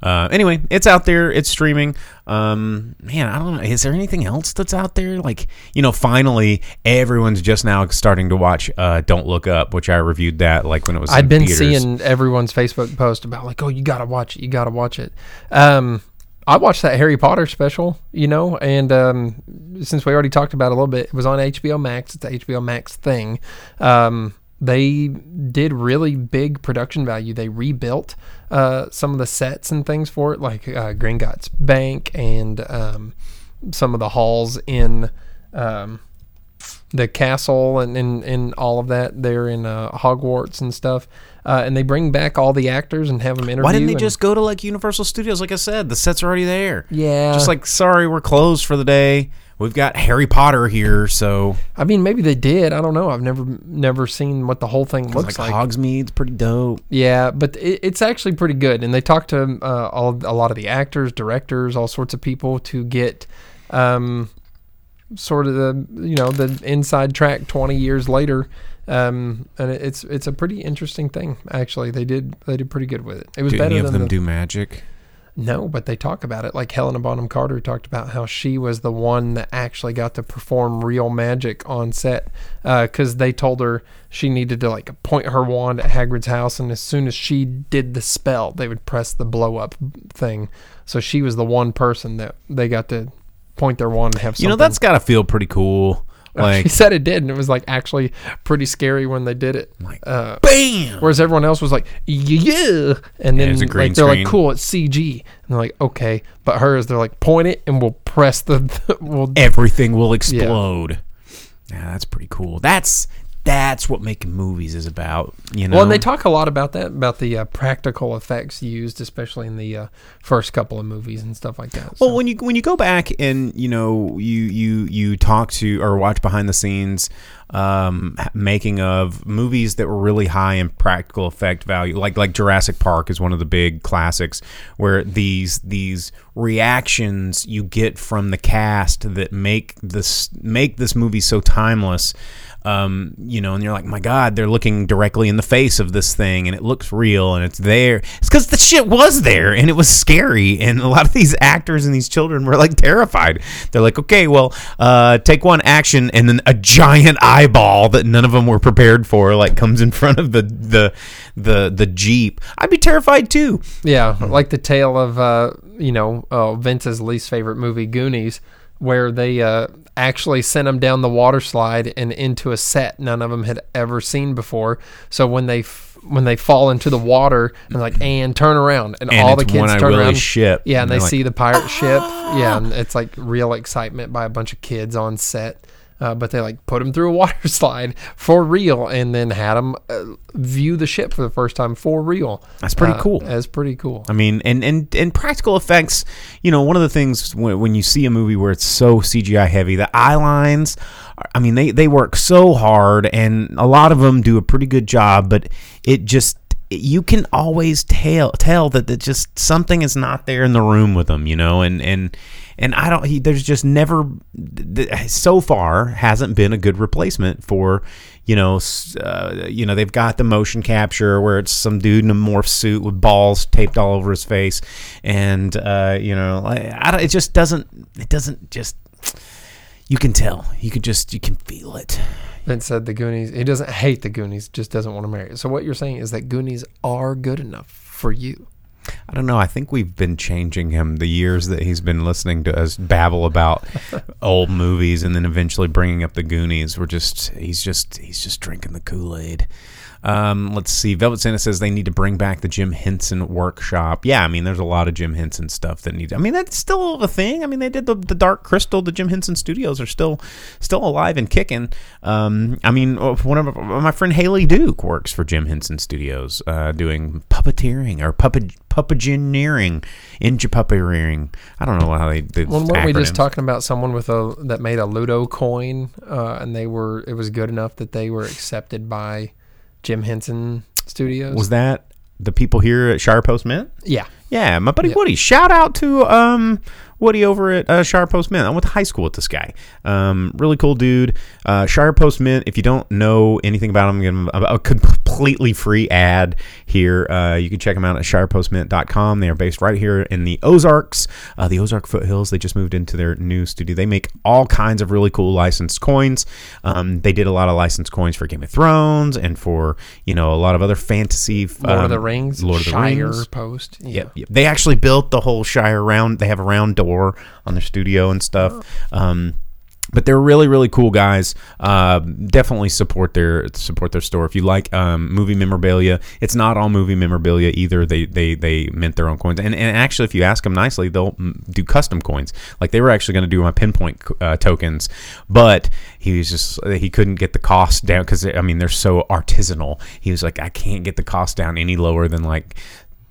Uh, anyway, it's out there. It's streaming. Um, man, I don't know. Is there anything else that's out there? Like, you know, finally, everyone's just now starting to watch uh, Don't Look Up, which I reviewed that like when it was. I've been theaters. seeing everyone's Facebook post about like, oh, you gotta watch it, you gotta watch it. Um, I watched that Harry Potter special, you know, and um, since we already talked about it a little bit, it was on HBO Max. It's the HBO Max thing. Um, they did really big production value. They rebuilt uh, some of the sets and things for it, like uh, Gringotts Bank and um, some of the halls in um, the castle and, and, and all of that there in uh, Hogwarts and stuff. Uh, and they bring back all the actors and have them interview. Why didn't they and- just go to like Universal Studios? Like I said, the sets are already there. Yeah. Just like, sorry, we're closed for the day. We've got Harry Potter here, so I mean, maybe they did. I don't know. I've never never seen what the whole thing looks like, like. Hogsmeade's pretty dope. Yeah, but it, it's actually pretty good. And they talked to uh, all, a lot of the actors, directors, all sorts of people to get um, sort of the you know the inside track 20 years later. Um, and it's it's a pretty interesting thing. Actually, they did they did pretty good with it. It was Do better any of than them the, do magic? No, but they talk about it. Like Helena Bonham Carter talked about how she was the one that actually got to perform real magic on set because they told her she needed to like point her wand at Hagrid's house, and as soon as she did the spell, they would press the blow up thing. So she was the one person that they got to point their wand and have. Something. You know, that's got to feel pretty cool. Like, she said it did, and it was like actually pretty scary when they did it. Like, uh, bam! Whereas everyone else was like, yeah, and then it's a green like they're screen. like, cool, it's CG, and they're like, okay, but hers, they're like, point it, and we'll press the, we'll everything will explode. Yeah. that's pretty cool. That's that's what making movies is about. You know. Well, and they talk a lot about that, about the uh, practical effects used, especially in the uh, first couple of movies and stuff like that. Well, when you when you go back and you know you you you talk to or watch behind the scenes um, making of movies that were really high in practical effect value, like like Jurassic Park is one of the big classics, where these these reactions you get from the cast that make this make this movie so timeless. Um, you know, and you're like, my God, they're looking directly in the face of this thing, and it looks real, and it's there. It's because the shit was there, and it was scary, and a lot of these actors and these children were like terrified. They're like, okay, well, uh, take one action, and then a giant eyeball that none of them were prepared for, like, comes in front of the the the the jeep. I'd be terrified too. Yeah, like the tale of uh, you know uh, Vince's least favorite movie, Goonies, where they uh, actually sent them down the water slide and into a set none of them had ever seen before. So when they f- when they fall into the water and like and turn around and, And all the kids turn Willie's around, ship. yeah, and And they like, see the pirate ship, yeah, and ah! it's like real excitement by a bunch of kids on set. Uh, but they like put them through a water slide for real, and then had them uh, view the ship for the first time for real. That's pretty Uh, cool. That's pretty cool. I mean, and and and practical effects. You know, one of the things when, when you see a movie where it's so CGI heavy, the eye lines. are- I mean, they they work so hard, and a lot of them do a pretty good job. But it just you can always tell tell that that just something is not there in the room with them. You know, and and. And I don't. He, there's just never, so far, hasn't been a good replacement for, you know, uh, you know they've got the motion capture where it's some dude in a morph suit with balls taped all over his face, and uh, you know, I, I it just doesn't. It doesn't just. You can tell. You could just. You can feel it. Vince said the Goonies. He doesn't hate the Goonies, just doesn't want to marry it. So what you're saying is that Goonies are good enough for you. I don't know. I think we've been changing him the years that he's been listening to us babble about old movies, and then eventually bringing up the Goonies. We're just he's just he's just drinking the Kool Aid. Um, let's see. Velvet Santa says they need to bring back the Jim Henson workshop. Yeah, I mean, there's a lot of Jim Henson stuff that needs. I mean, that's still a thing. I mean, they did the, the Dark Crystal. The Jim Henson Studios are still still alive and kicking. Um, I mean, one of my friend Haley Duke works for Jim Henson Studios, uh, doing puppeteering or puppet puppeteering, ninja puppeteering. I don't know how they. they Well, weren't we just talking about someone with a that made a Ludo coin, uh, and they were it was good enough that they were accepted by Jim Henson Studios? Was that the people here at Shire Post Mint? yeah, Yeah, my buddy Yeah. Woody. Shout out to um, Woody over at uh, Shire Post Mint. I went to high school with this guy. Um, really cool dude. Uh, Shire Post Mint. If you don't know anything about them, I'm gonna give him a, completely free ad here. Uh, you can check them out at shirepostmint.com. They are based right here in the Ozarks, uh, the Ozark foothills. They just moved into their new studio. They make all kinds of really cool licensed coins. Um, they did a lot of licensed coins for Game of Thrones and for you know a lot of other fantasy. Lord of um, the Rings, Lord of the Shire Rings. Post. Yeah. Yep, yep. They actually built the whole Shire round. They have a round door on their studio and stuff. Um, but they're really, really cool guys. Uh, definitely support their support their store if you like um, movie memorabilia. It's not all movie memorabilia either. They they they mint their own coins, and, and actually, if you ask them nicely, they'll mm, do custom coins. Like they were actually going to do my pinpoint uh, tokens, but he was just he couldn't get the cost down because I mean they're so artisanal. He was like, I can't get the cost down any lower than like.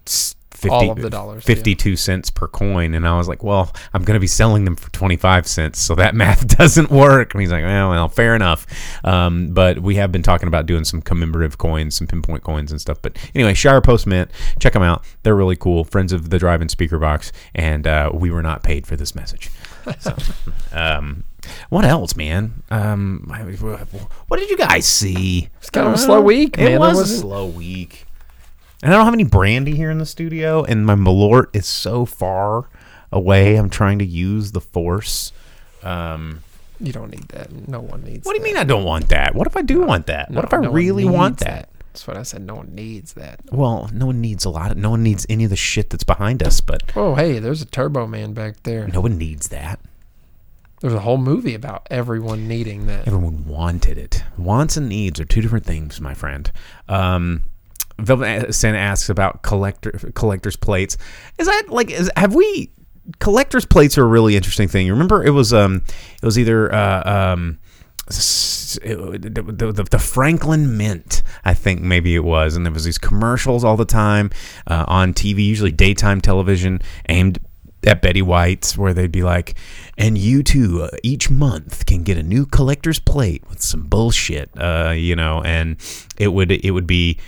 s- 50, All of the dollars, 52 cents per coin. And i was like well i'm going to be selling them for 25 cents. So that math doesn't work. And he's like well, well fair enough. Um, but we have been talking about doing some commemorative coins some pinpoint coins and stuff. But anyway shire post mint check them out. They're really cool. Friends of the drive-in speaker box. And uh, we were not paid for this message. So, um, what else man? Um, what did you guys see? It's kind of a slow week, man. it There was a slow week and I don't have any brandy here in the studio, and my Malort is so far away. I'm trying to use the force. Um, You don't need that. No one needs. what do you mean I don't want that? What if I do want that? what No, if I really want that? That's what I said. No one needs that. Well, no one needs a lot. Of, no one needs any of the shit that's behind us, but Oh, hey, there's a Turbo Man back there. no one needs that. There's a whole movie about everyone needing that. Everyone wanted it. Wants and needs are two different things, my friend. Um, Velvet Santa asks about collector collectors plates. Is that like is have we collectors plates are a really interesting thing. You remember it was um it was either uh, um the, the, the, the Franklin Mint, I think maybe it was, and there was these commercials all the time uh, on TV, usually daytime television, aimed at Betty White's, where they'd be like, "And you too, uh, each month can get a new collector's plate with some bullshit," uh, you know, and it would it would be.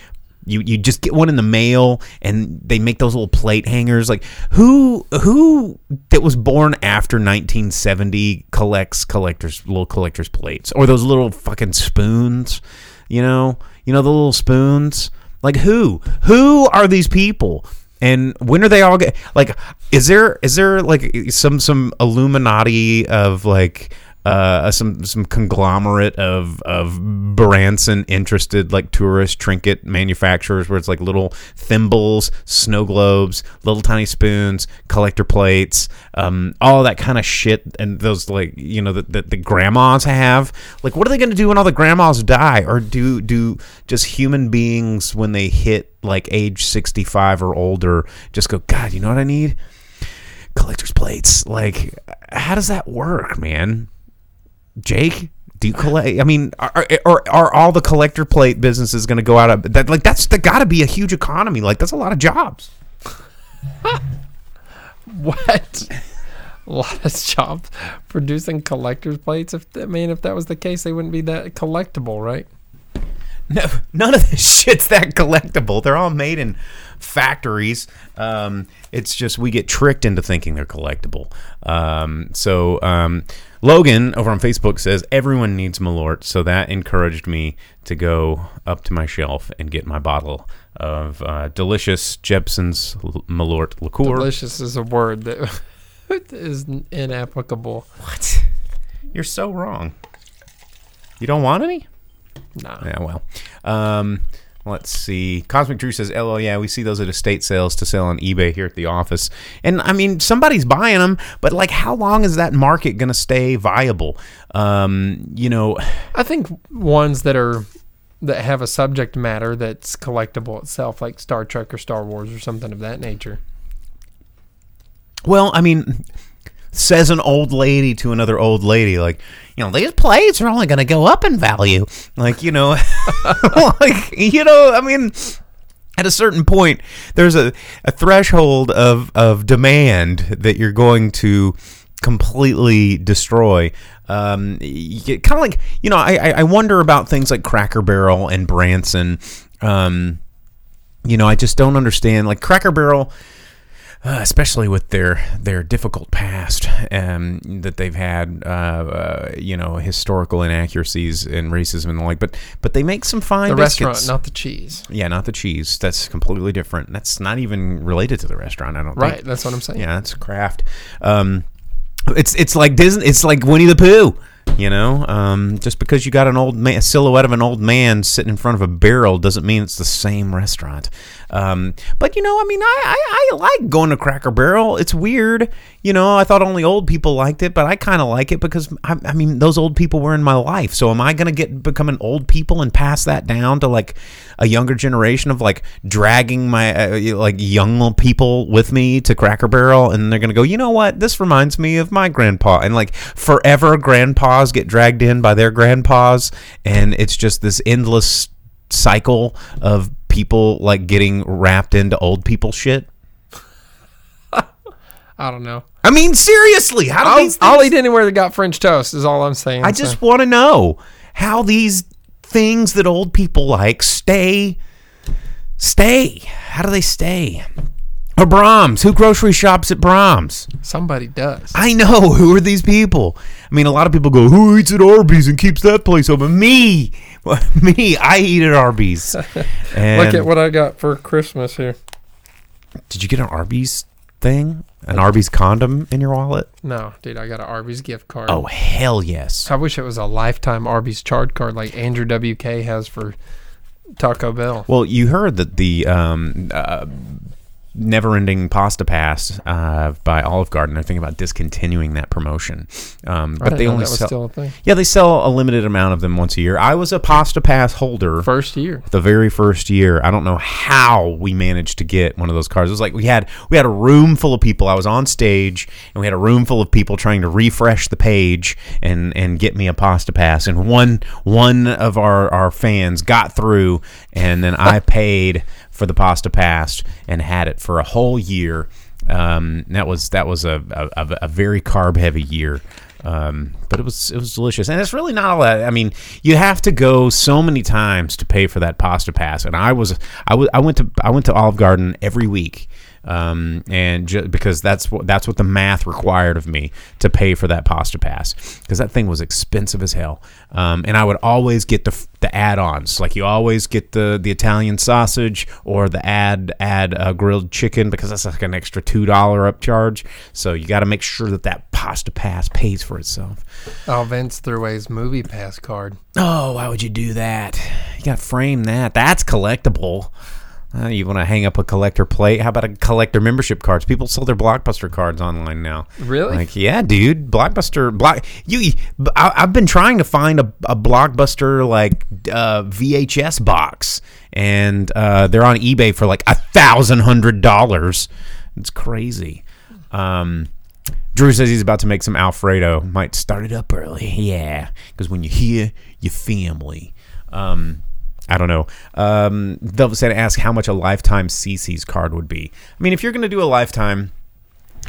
You, you just get one in the mail and they make those little plate hangers. Like who who that was born after 1970 collects collectors little collectors plates? Or those little fucking spoons you know? You know the little spoons? Like who? Who are these people? And when are they all get like is there is there like some some illuminati of like uh some some conglomerate of of branson interested like tourist trinket manufacturers where it's like little thimbles snow globes little tiny spoons collector plates um all that kind of shit and those like you know that the, the grandmas have. Like what are they going to do when all the grandmas die? Or do do just human beings when they hit like age 65 or older just go god you know what i need? Collector's plates. Like how does that work man jake do you collect i mean are, are, are all the collector plate businesses going to go out of that like that's that got to be a huge economy like that's a lot of jobs What? A lot of jobs producing collector's plates. If I mean, if that was the case, they wouldn't be that collectible, right? No, none of this shit's that collectible. They're all made in factories. Um, it's just we get tricked into thinking they're collectible. Um, so um, Logan over on Facebook says everyone needs Malort, so that encouraged me to go up to my shelf and get my bottle of uh, delicious Jeppson's Malort liqueur. Delicious is a word that is inapplicable. What? You're so wrong. You don't want any? Nah. Yeah, well. Um, Let's see. Cosmic Drew says, "LO, yeah, we see those at estate sales to sell on eBay here at the office." And I mean, somebody's buying them, but like, how long is that market going to stay viable? Um, you know, I think ones that are that have a subject matter that's collectible itself, like Star Trek or Star Wars or something of that nature. well, I mean, says an old lady to another old lady, like, you know, these plates are only going to go up in value. Like, you know, like, you know, I mean. At a certain point, there's a, a threshold of, of demand that you're going to completely destroy. Um, kind of like you know, I, I I wonder about things like Cracker Barrel and Branson. Um, you know, I just don't understand. Like Cracker Barrel, uh, especially with their their difficult past um, that they've had, uh, uh, you know, historical inaccuracies and racism and the like. But but they make some fine The biscuits. restaurant, not the cheese. yeah, not the cheese. That's completely different. That's not even related to the restaurant. I don't think. Right, that's what I'm saying. Yeah, it's craft. Um, it's it's like Disney. It's like Winnie the Pooh. You know, um, just because you got an old man, a silhouette of an old man sitting in front of a barrel doesn't mean it's the same restaurant. Um, but you know, I mean, I, I, I like going to Cracker Barrel. It's weird, you know. I thought only old people liked it, but I kind of like it because I, I mean, those old people were in my life. So am I gonna get become an old people and pass that down to like a younger generation of like dragging my uh, like young people with me to Cracker Barrel, and they're gonna go, you know what? This reminds me of my grandpa, and like forever, grandpas get dragged in by their grandpas, and it's just this endless cycle of people like getting wrapped into old people shit. I don't know. I mean, seriously, how do I'll, these I'll eat anywhere that got French toast. Is all I'm saying. I so. just want to know how these things that old people like stay stay. How do they stay? Or Braum's. Who grocery shops at Braum's? somebody does. I know. Who are these people? I mean, a lot of people go, "Who eats at Arby's and keeps that place open?" Me, me. I eat at Arby's. And Look at what I got for Christmas here. did you get an Arby's thing? An Arby's condom in your wallet? No, dude, I got an Arby's gift card. Oh hell yes! I wish it was a lifetime Arby's charge card like Andrew WK has for Taco Bell. Well, you heard that the um, uh, never-ending pasta pass uh, by Olive Garden. They're thinking about discontinuing that promotion, um, but they only that was sell. still a thing. yeah, they sell a limited amount of them once a year. I was a pasta pass holder. First year. the very first year. I don't know how we managed to get one of those cards. It was like we had we had a room full of people. I was on stage and we had a room full of people trying to refresh the page and and get me a pasta pass. And one one of our our fans got through and then I paid for the pasta pass and had it for a whole year. Um, that was that was a, a, a very carb heavy year. Um, but it was it was delicious, and it's really not all that. I mean, you have to go so many times to pay for that pasta pass, and I was I was I went to I went to Olive Garden every week, um, and ju- because that's what that's what the math required of me to pay for that pasta pass, because that thing was expensive as hell, um, and I would always get the the add-ons, like you always get the the Italian sausage or the add add uh, grilled chicken because that's like an extra two dollar upcharge. So you got to make sure that that pasta pass pays for itself. Oh, Vince threw away his movie pass card. Oh, why would you do that? You got to frame that. That's collectible. Uh, you want to hang up a collector plate? How about a collector membership cards? People sell their Blockbuster cards online now. Really? Like, yeah, dude. Blockbuster. Block. You. I, I've been trying to find a, a Blockbuster like uh, VHS box, and uh, they're on eBay for like a thousand hundred dollars. It's crazy. Um, Drew says he's about to make some Alfredo. Might start it up early. Yeah, because when you're here, your family. Um, I don't know. Um, Velvet said ask how much a lifetime CC's card would be. I mean, if you're going to do a lifetime,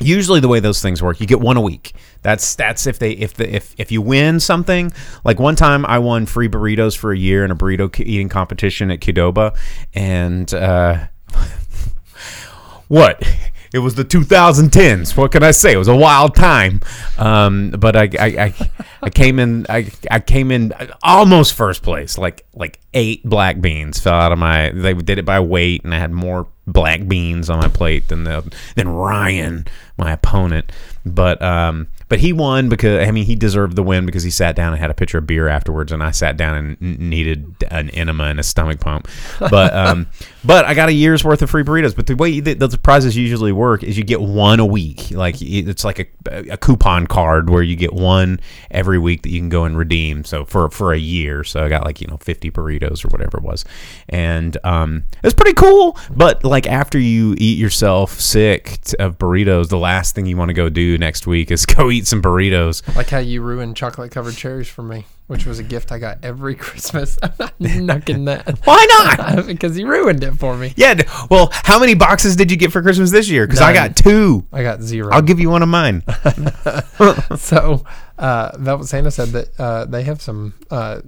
usually the way those things work, you get one a week. That's that's if they if the if if you win something. Like one time, I won free burritos for a year in a burrito eating competition at Qdoba, and uh, what? It was the 2010s. What can I say? It was a wild time. Um, but I, I, I, I came in. I, I came in almost first place. Like like eight black beans fell out of my. They did it by weight, and I had more black beans on my plate than the than Ryan, my opponent. But um, but he won because I mean he deserved the win because he sat down and had a pitcher of beer afterwards, and I sat down and needed an enema and a stomach pump. But um, but I got a year's worth of free burritos. But the way the, the prizes usually work is you get one a week, like it's like a, a coupon card where you get one every week that you can go and redeem. So for for a year, so I got like you know fifty burritos or whatever it was, and um, it's pretty cool. But like after you eat yourself sick of burritos, the last thing you want to go do next week is go eat some burritos. Like how you ruined chocolate covered cherries for me, which was a gift I got every Christmas. I'm not knucking that. Why not? because you ruined it for me. Yeah. Well, how many boxes did you get for Christmas this year? Because I got two. I got 0 I'll give you one of mine. so uh, Velvet Santa said that uh, they have some uh,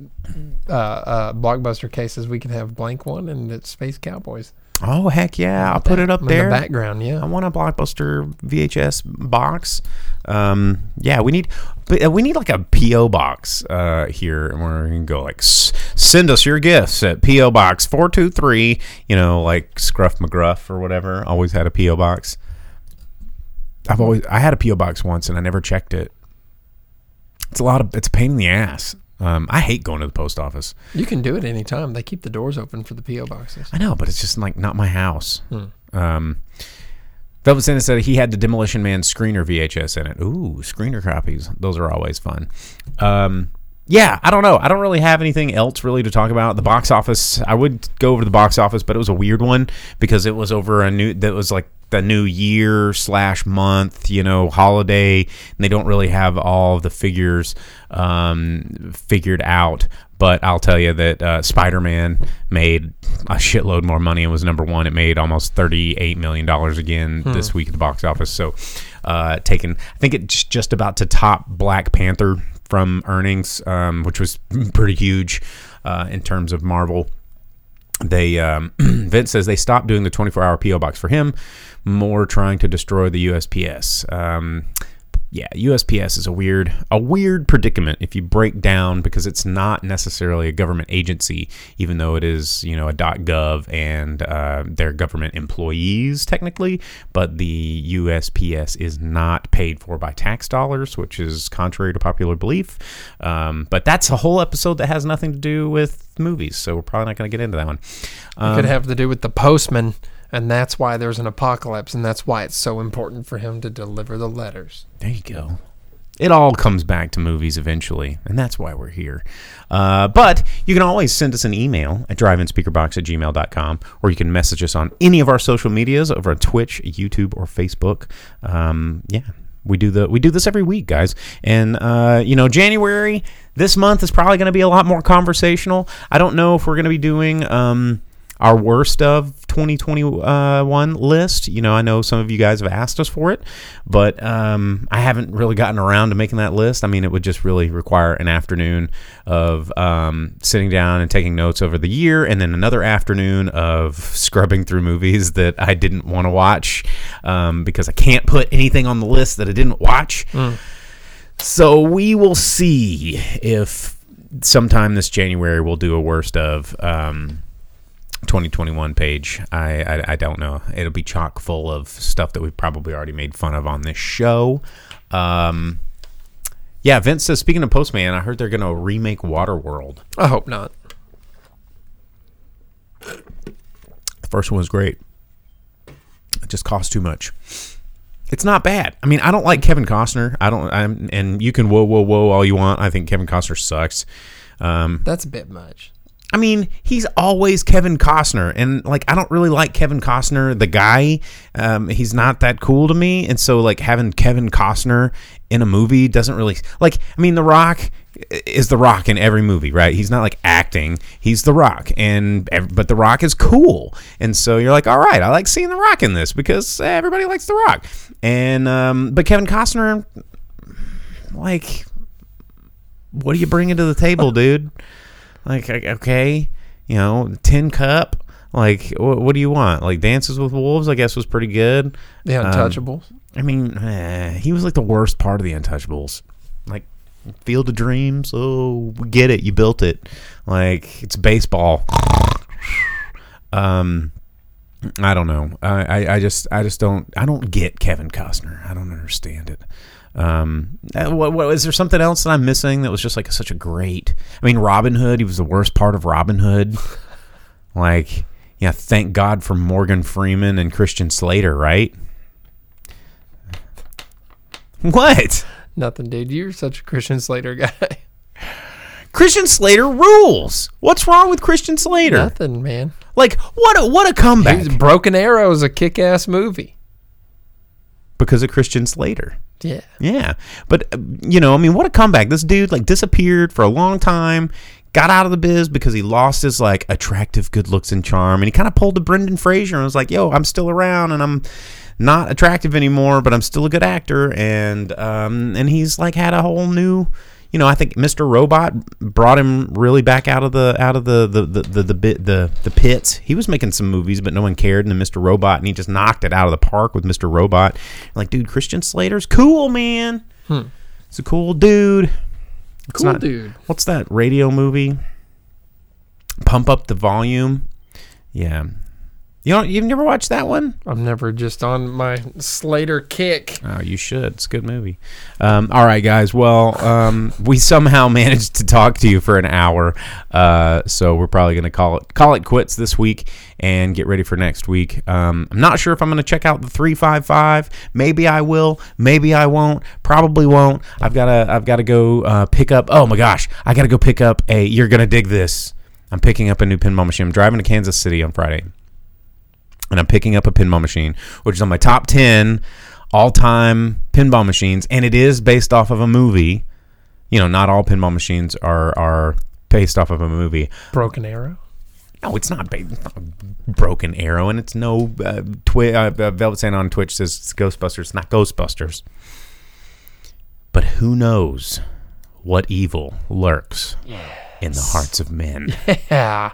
uh, uh, blockbuster cases. We can have blank one and it's Space Cowboys Oh heck yeah! I'll put it up in there. the background. Yeah. I want a blockbuster VHS box. Um, yeah, we need, but uh, we need like a PO box uh, here, and we're gonna go like s- send us your gifts at PO Box four two three. You know, like Scruff McGruff or whatever. Always had a PO box. I've always I had a PO box once, and I never checked it. It's a lot of it's a pain in the ass. Um, I hate going to the post office. you can do it anytime. They keep the doors open for the PO boxes. I know, but it's just like not my house. Um, Velvet Santa said he had the Demolition Man screener VHS in it. Ooh, screener copies. Those are always fun. Um, yeah, I don't know. I don't really have anything else really to talk about. The box office, I would go over to the box office, but it was a weird one because it was over a new, that was like the new year slash month, you know, holiday. And they don't really have all the figures um, figured out. But I'll tell you that uh, Spider Man made a shitload more money and was number one. It made almost $38 million again this week at the box office. So, uh, taken, I think it's just about to top Black Panther from earnings, um, which was pretty huge uh, in terms of Marvel they um, Vince says they stopped doing the 24 hour PO box for him, more trying to destroy the USPS. Um, yeah, USPS is a weird a weird predicament if you break down because it's not necessarily a government agency, even though it is you know a .gov and uh, they're government employees technically, but the USPS is not paid for by tax dollars, which is contrary to popular belief. Um, but that's a whole episode that has nothing to do with movies, so we're probably not going to get into that one. Um, Could have to do with the postman, and that's why there's an apocalypse, and that's why it's so important for him to deliver the letters. There you go. It all comes back to movies eventually, and that's why we're here. Uh, but you can always send us an email at driveinspeakerbox at gmail.com, or you can message us on any of our social medias over on Twitch, YouTube, or Facebook. Um, yeah. We do the we do this every week, guys, and uh, you know January this month is probably going to be a lot more conversational. I don't know if we're going to be doing um, our worst of 2021 list. You know, I know some of you guys have asked us for it, but um, I haven't really gotten around to making that list. I mean, it would just really require an afternoon of um, sitting down and taking notes over the year, and then another afternoon of scrubbing through movies that I didn't want to watch um, because I can't put anything on the list that I didn't watch. So we will see if sometime this January we'll do a worst of. Um, 2021 page. I, I I don't know. It'll be chock full of stuff that we've probably already made fun of on this show. Um, yeah, Vince says. Speaking of Postman, I heard they're going to remake Waterworld. I hope not. The first one was great. It just cost too much. It's not bad. I mean, I don't like Kevin Costner. I don't. I'm, and you can whoa whoa whoa all you want. I think Kevin Costner sucks. Um, That's a bit much. I mean, he's always Kevin Costner, and like I don't really like Kevin Costner, the guy. Um, he's not that cool to me, and so like having Kevin Costner in a movie doesn't really like. I mean, The Rock is The Rock in every movie, right? He's not like acting; he's The Rock, and but The Rock is cool, and so you're like, all right, I like seeing The Rock in this because everybody likes The Rock, and um, but Kevin Costner, like, what are you bringing to the table, dude? Like, okay, you know, Tin Cup. Like, what, what do you want? Like, Dances with Wolves, I guess, was pretty good. The Um, Untouchables. I mean, eh, he was like the worst part of the Untouchables. Like, Field of Dreams. Oh, we get it. You built it. Like, it's baseball. Um, I don't know. I, I, I just I just don't I don't get Kevin Costner. I don't understand it. Um, uh, what, what is there something else that I'm missing that was just like such a great? I mean, Robin Hood. He was the worst part of Robin Hood. like, yeah, thank God for Morgan Freeman and Christian Slater, right? What? Nothing, dude. You're such a Christian Slater guy. Christian Slater rules. What's wrong with Christian Slater? Nothing, man. Like, what a what a comeback Broken Arrow is a kick-ass movie. because of Christian Slater. Yeah. Yeah, but uh, you know, I mean, what a comeback! This dude like disappeared for a long time, got out of the biz because he lost his like attractive good looks and charm, and he kind of pulled the Brendan Fraser and was like, "Yo, I'm still around, and I'm not attractive anymore, but I'm still a good actor." And um, and he's like had a whole new. You know, I think Mr. Robot brought him really back out of the out of the the the the the, bit, the, the pits. He was making some movies, but no one cared. And then Mr. Robot, and he just knocked it out of the park with Mr. Robot. Like, dude, Christian Slater's cool, man. Hmm. It's a cool dude. It's Cool not- dude. What's that radio movie? Pump up the volume. Yeah. You don't. You've never watched that one? I'm never just on my Slater kick. Oh, you should. It's a good movie. Um, all right, guys. Well, um, we somehow managed to talk to you for an hour, uh, so we're probably going to call it call it quits this week and get ready for next week. Um, I'm not sure if I'm going to check out the three five five. Maybe I will. Maybe I won't. Probably won't. I've got to. I've got to go uh, pick up. Oh my gosh! I got to go pick up a. You're gonna dig this. I'm picking up a new pinball machine. I'm driving to Kansas City on Friday and I'm picking up a pinball machine, which is on my top 10 all time pinball machines. And it is based off of a movie. You know, not all pinball machines are, are based off of a movie. Broken Arrow. No, it's not, ba- Broken Arrow, and it's no. Uh, twi- uh, uh, Velvet Santa on Twitch says it's Ghostbusters. It's not Ghostbusters. But who knows what evil lurks in the hearts of men? Yeah.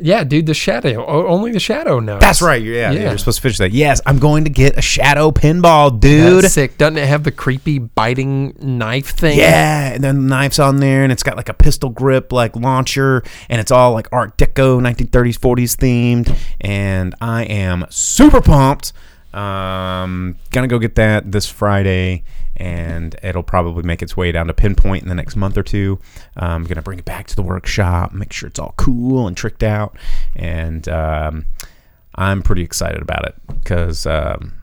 Yeah, dude, the shadow. O- only the shadow knows. That's right. Yeah, Yeah. you're supposed to finish that. Yes, I'm going to get a shadow pinball, dude. That's sick. Doesn't it have the creepy biting knife thing? Yeah, and then the knife's on there, and it's got like a pistol grip, like launcher, and it's all like Art Deco, 1930s, 40s themed. And I am super pumped. Um, gonna go get that this Friday, and it'll probably make its way down to Pinpoint in the next month or two. I'm gonna bring it back to the workshop, make sure it's all cool and tricked out, and um, I'm pretty excited about it because. Um,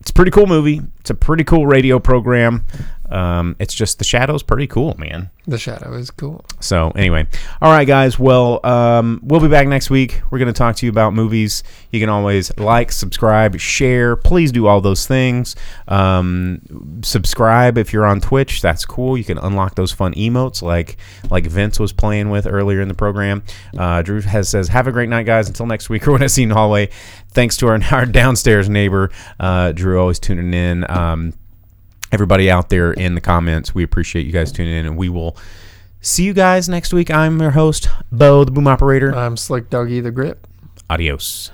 it's a pretty cool movie. It's a pretty cool radio program. Um, it's just the shadow's pretty cool, man. The shadow is cool. So anyway, all right, guys. Well, um, we'll be back next week. We're going to talk to you about movies. You can always like, subscribe, share. Please do all those things. Um, subscribe if you're on Twitch. That's cool. You can unlock those fun emotes like like Vince was playing with earlier in the program. Uh, Drew has says, "Have a great night, guys. Until next week or when I see you in the hallway." Thanks to our, our downstairs neighbor, uh, Drew, always tuning in. Um, everybody out there in the comments. We appreciate you guys tuning in, and we will see you guys next week. I'm your host, Bo, the boom operator. I'm Slick Dougie the Grip. Adios.